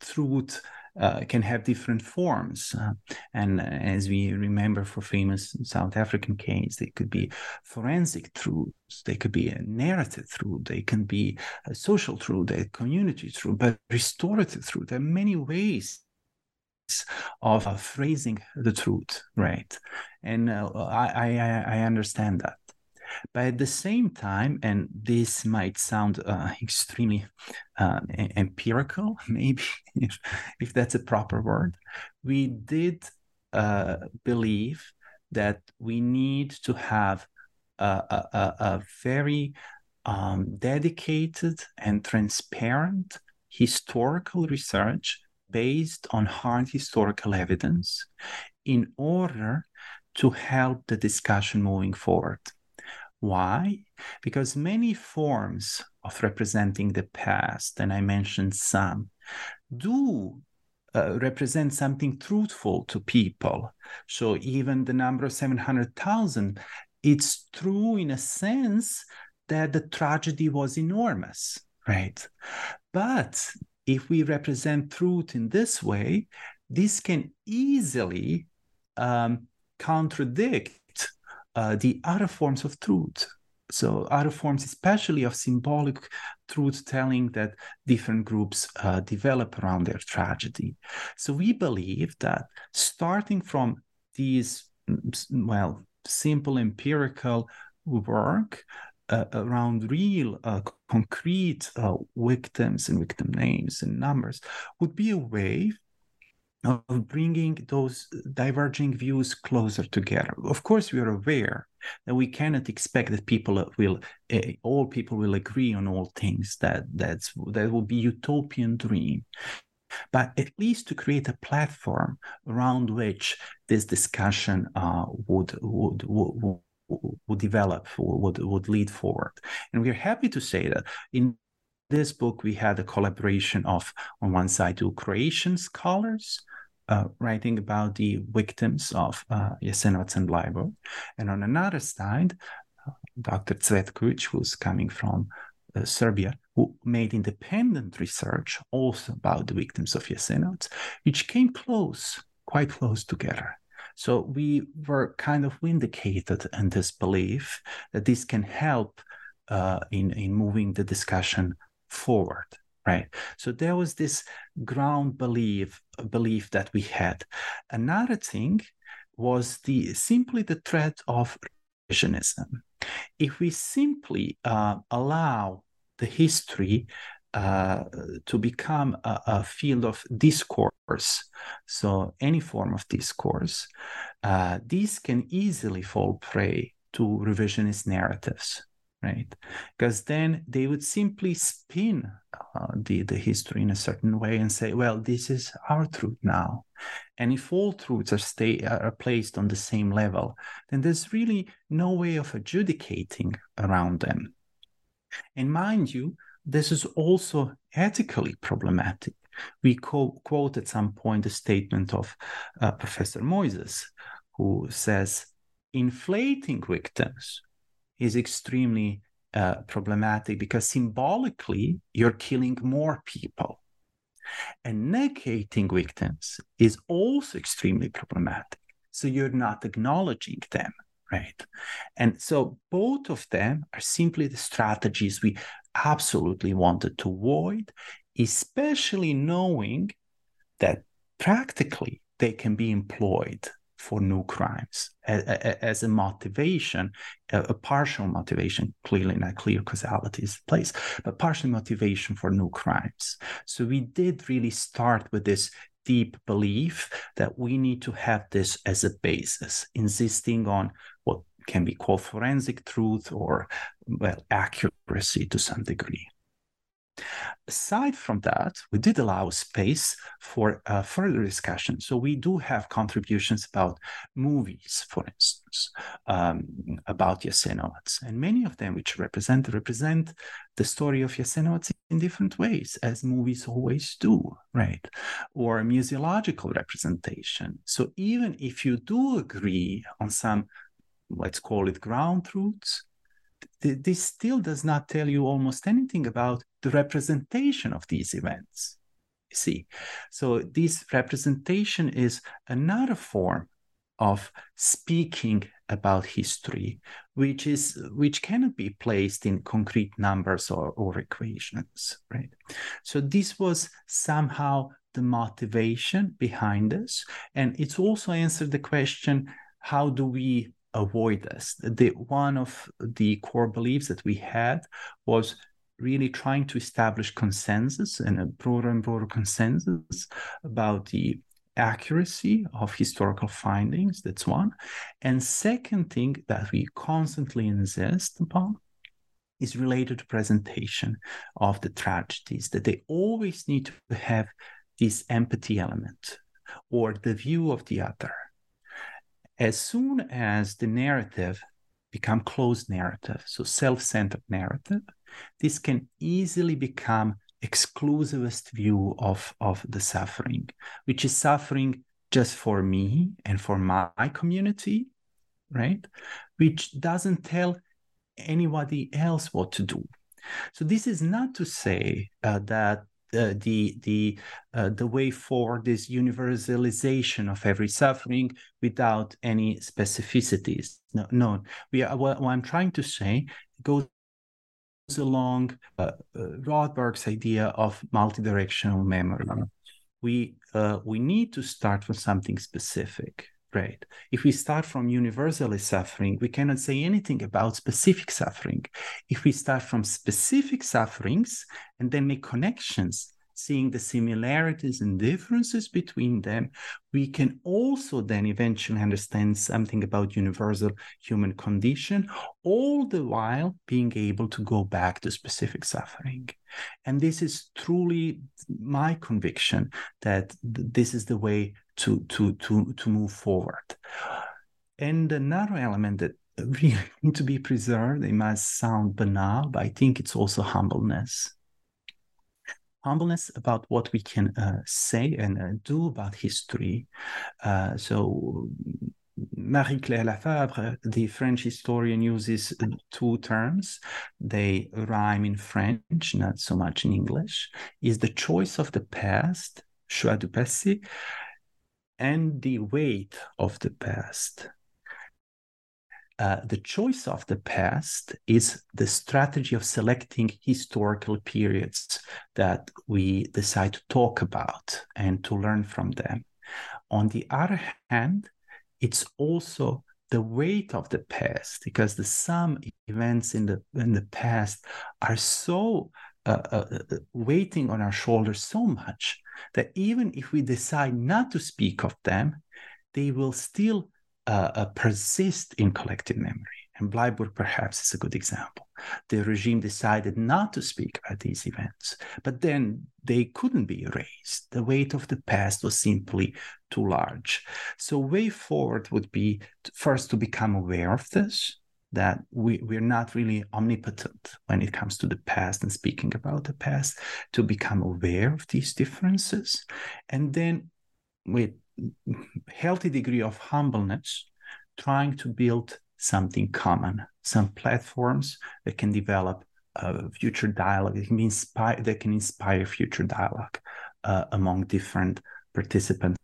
truth uh, can have different forms. Uh, and as we remember for famous South African case, they could be forensic truths, they could be a narrative truth, they can be a social truth, a community truth, but restorative truth. There are many ways of uh, phrasing the truth, right? And uh, I, I, I understand that. But at the same time, and this might sound uh, extremely uh, empirical, maybe if, if that's a proper word, we did uh, believe that we need to have a, a, a very um, dedicated and transparent historical research based on hard historical evidence in order to help the discussion moving forward. Why? Because many forms of representing the past, and I mentioned some, do uh, represent something truthful to people. So even the number of 700,000, it's true in a sense that the tragedy was enormous, right? But if we represent truth in this way, this can easily um, contradict uh, the other forms of truth. So, other forms, especially of symbolic truth telling that different groups uh, develop around their tragedy. So, we believe that starting from these, well, simple empirical work uh, around real uh, concrete uh, victims and victim names and numbers would be a way of bringing those diverging views closer together. Of course, we are aware that we cannot expect that people will, uh, all people will agree on all things. That that's that will be utopian dream. But at least to create a platform around which this discussion uh, would, would, would would develop, would would lead forward. And we're happy to say that in this book we had a collaboration of on one side two Croatian scholars uh, writing about the victims of uh, Jasenovac and Bleiburg. And on another side, uh, Dr. Cvetkovic, who's coming from uh, Serbia, who made independent research also about the victims of Jasenovac, which came close, quite close together. So we were kind of vindicated in this belief that this can help uh, in, in moving the discussion forward right? So there was this ground belief belief that we had. Another thing was the simply the threat of revisionism. If we simply uh, allow the history uh, to become a, a, field of discourse so any form of discourse uh, these can easily fall prey to revisionist narratives right? Because then they would simply spin uh, the, the history in a certain way and say, well, this is our truth now. And if all truths are, stay, are placed on the same level, then there's really no way of adjudicating around them. And mind you, this is also ethically problematic. We co- quote at some point a statement of uh, Professor Mojzes, who says, inflating victims is extremely uh, problematic because symbolically you're killing more people. And negating victims is also extremely problematic. So you're not acknowledging them, right? And so both of them are simply the strategies we absolutely wanted to avoid, especially knowing that practically they can be employed for new crimes as a motivation, a partial motivation, clearly not clear causality is place, but partial motivation for new crimes. So we did really start with this deep belief that we need to have this as a basis, insisting on what can be called forensic truth or well accuracy to some degree. Aside from that, we did allow space for uh, further discussion. So we do have contributions about movies, for instance, um, about Jasenovac, and many of them which represent represent the story of Jasenovac in different ways, as movies always do, right? Or museological representation. So even if you do agree on some, let's call it ground truths, this still does not tell you almost anything about the representation of these events. You see, so this representation is another form of speaking about history, which is which cannot be placed in concrete numbers or, or equations, right? So this was somehow the motivation behind this, and it's also answered the question: How do we avoid this. The one of the core beliefs that we had was really trying to establish consensus and a broader and broader consensus about the accuracy of historical findings. That's one. And second thing that we constantly insist upon is related to presentation of the tragedies, that they always need to have this empathy element or the view of the other. As soon as the narrative become closed narrative, so self-centered narrative, this can easily become exclusivist view of, of the suffering, which is suffering just for me and for my community, right? Which doesn't tell anybody else what to do. So this is not to say uh, that uh, the the uh, the way forward is universalization of every suffering without any specificities. No, no. We are, what, what I'm trying to say goes along uh, Rothberg's idea of multidirectional memory. We uh, we need to start from something specific, right? If we start from universally suffering, we cannot say anything about specific suffering. If we start from specific sufferings and then make connections seeing the similarities and differences between them, we can also then eventually understand something about universal human condition, all the while being able to go back to specific suffering. And this is truly my conviction that this is the way to, to, to, to move forward. And another element that really need to be preserved, it might sound banal, but I think it's also humbleness humbleness about what we can uh, say and uh, do about history. Uh, so Marie-Claire Lavabre, the French historian, uses two terms. They rhyme in French, not so much in English. Is the choice of the past, choix du passé, and the weight of the past. Uh, the choice of the past is the strategy of selecting historical periods that we decide to talk about and to learn from them. On the other hand, it's also the weight of the past because the some events in the in the past are so uh, uh, uh weighting on our shoulders so much that even if we decide not to speak of them, they will still uh, persist in collective memory. And Bleiburg perhaps is a good example. The regime decided not to speak about these events, but then they couldn't be erased. The weight of the past was simply too large. So, way forward would be first to become aware of this, that we, we're not really omnipotent when it comes to the past and speaking about the past, to become aware of these differences. And then with healthy degree of humbleness, trying to build something common, some platforms that can develop a future dialogue that can inspire that can inspire future dialogue uh, among different participants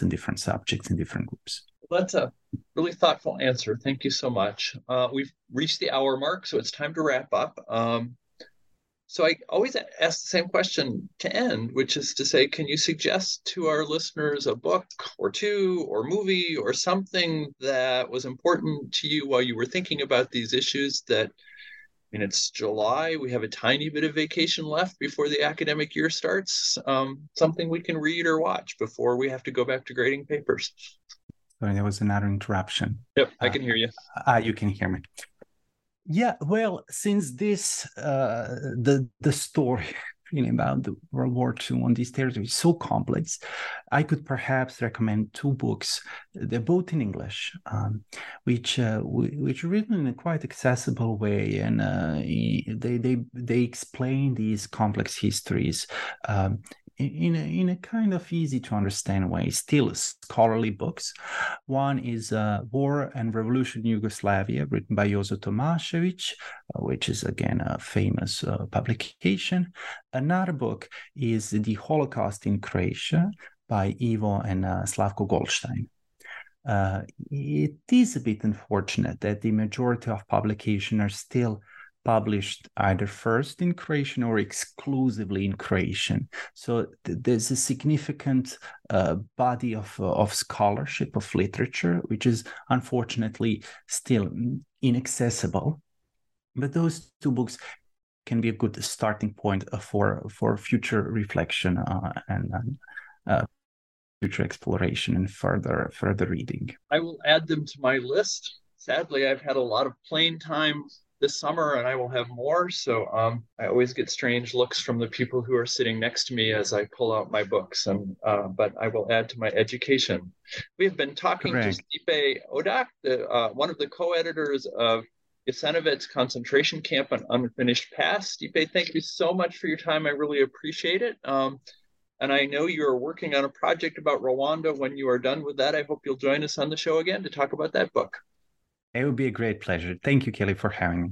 and different subjects and different groups. That's a really thoughtful answer. Thank you so much. Uh, we've reached the hour mark, so it's time to wrap up. Um, so I always ask the same question to end, which is to say, can you suggest to our listeners a book or two or movie or something that was important to you while you were thinking about these issues that I mean, it's July. We have a tiny bit of vacation left before the academic year starts. Um, something we can read or watch before we have to go back to grading papers. Sorry, there was another interruption. Yep, I can uh, hear you. Ah, uh, you can hear me. Yeah, well, since this uh, the the story really about the World War II on these territories is so complex, I could perhaps recommend two books. They're both in English, um, which uh, which are written in a quite accessible way, and uh, they they they explain these complex histories um, in a, in a kind of easy to understand way, still scholarly books. One is uh, War and Revolution in Yugoslavia, written by Jozo Tomasevich, uh, which is again a famous uh, publication. Another book is The Holocaust in Croatia by Ivo and uh, Slavko Goldstein. Uh, it is a bit unfortunate that the majority of publications are still published either first in Croatian or exclusively in Croatian. So th- there's a significant uh, body of, uh, of scholarship, of literature, which is unfortunately still inaccessible. But those two books can be a good starting point uh, for, for future reflection uh, and uh, future exploration and further further reading. I will add them to my list. Sadly, I've had a lot of plane time this summer, and I will have more. So um, I always get strange looks from the people who are sitting next to me as I pull out my books. And uh, but I will add to my education. We have been talking Correct. to Stipe Odak, the, uh, one of the co-editors of Jasenovac's concentration camp on unfinished past. Stipe, thank you so much for your time. I really appreciate it. Um, and I know you're working on a project about Rwanda. When you are done with that, I hope you'll join us on the show again to talk about that book. It would be a great pleasure. Thank you, Kelly, for having me.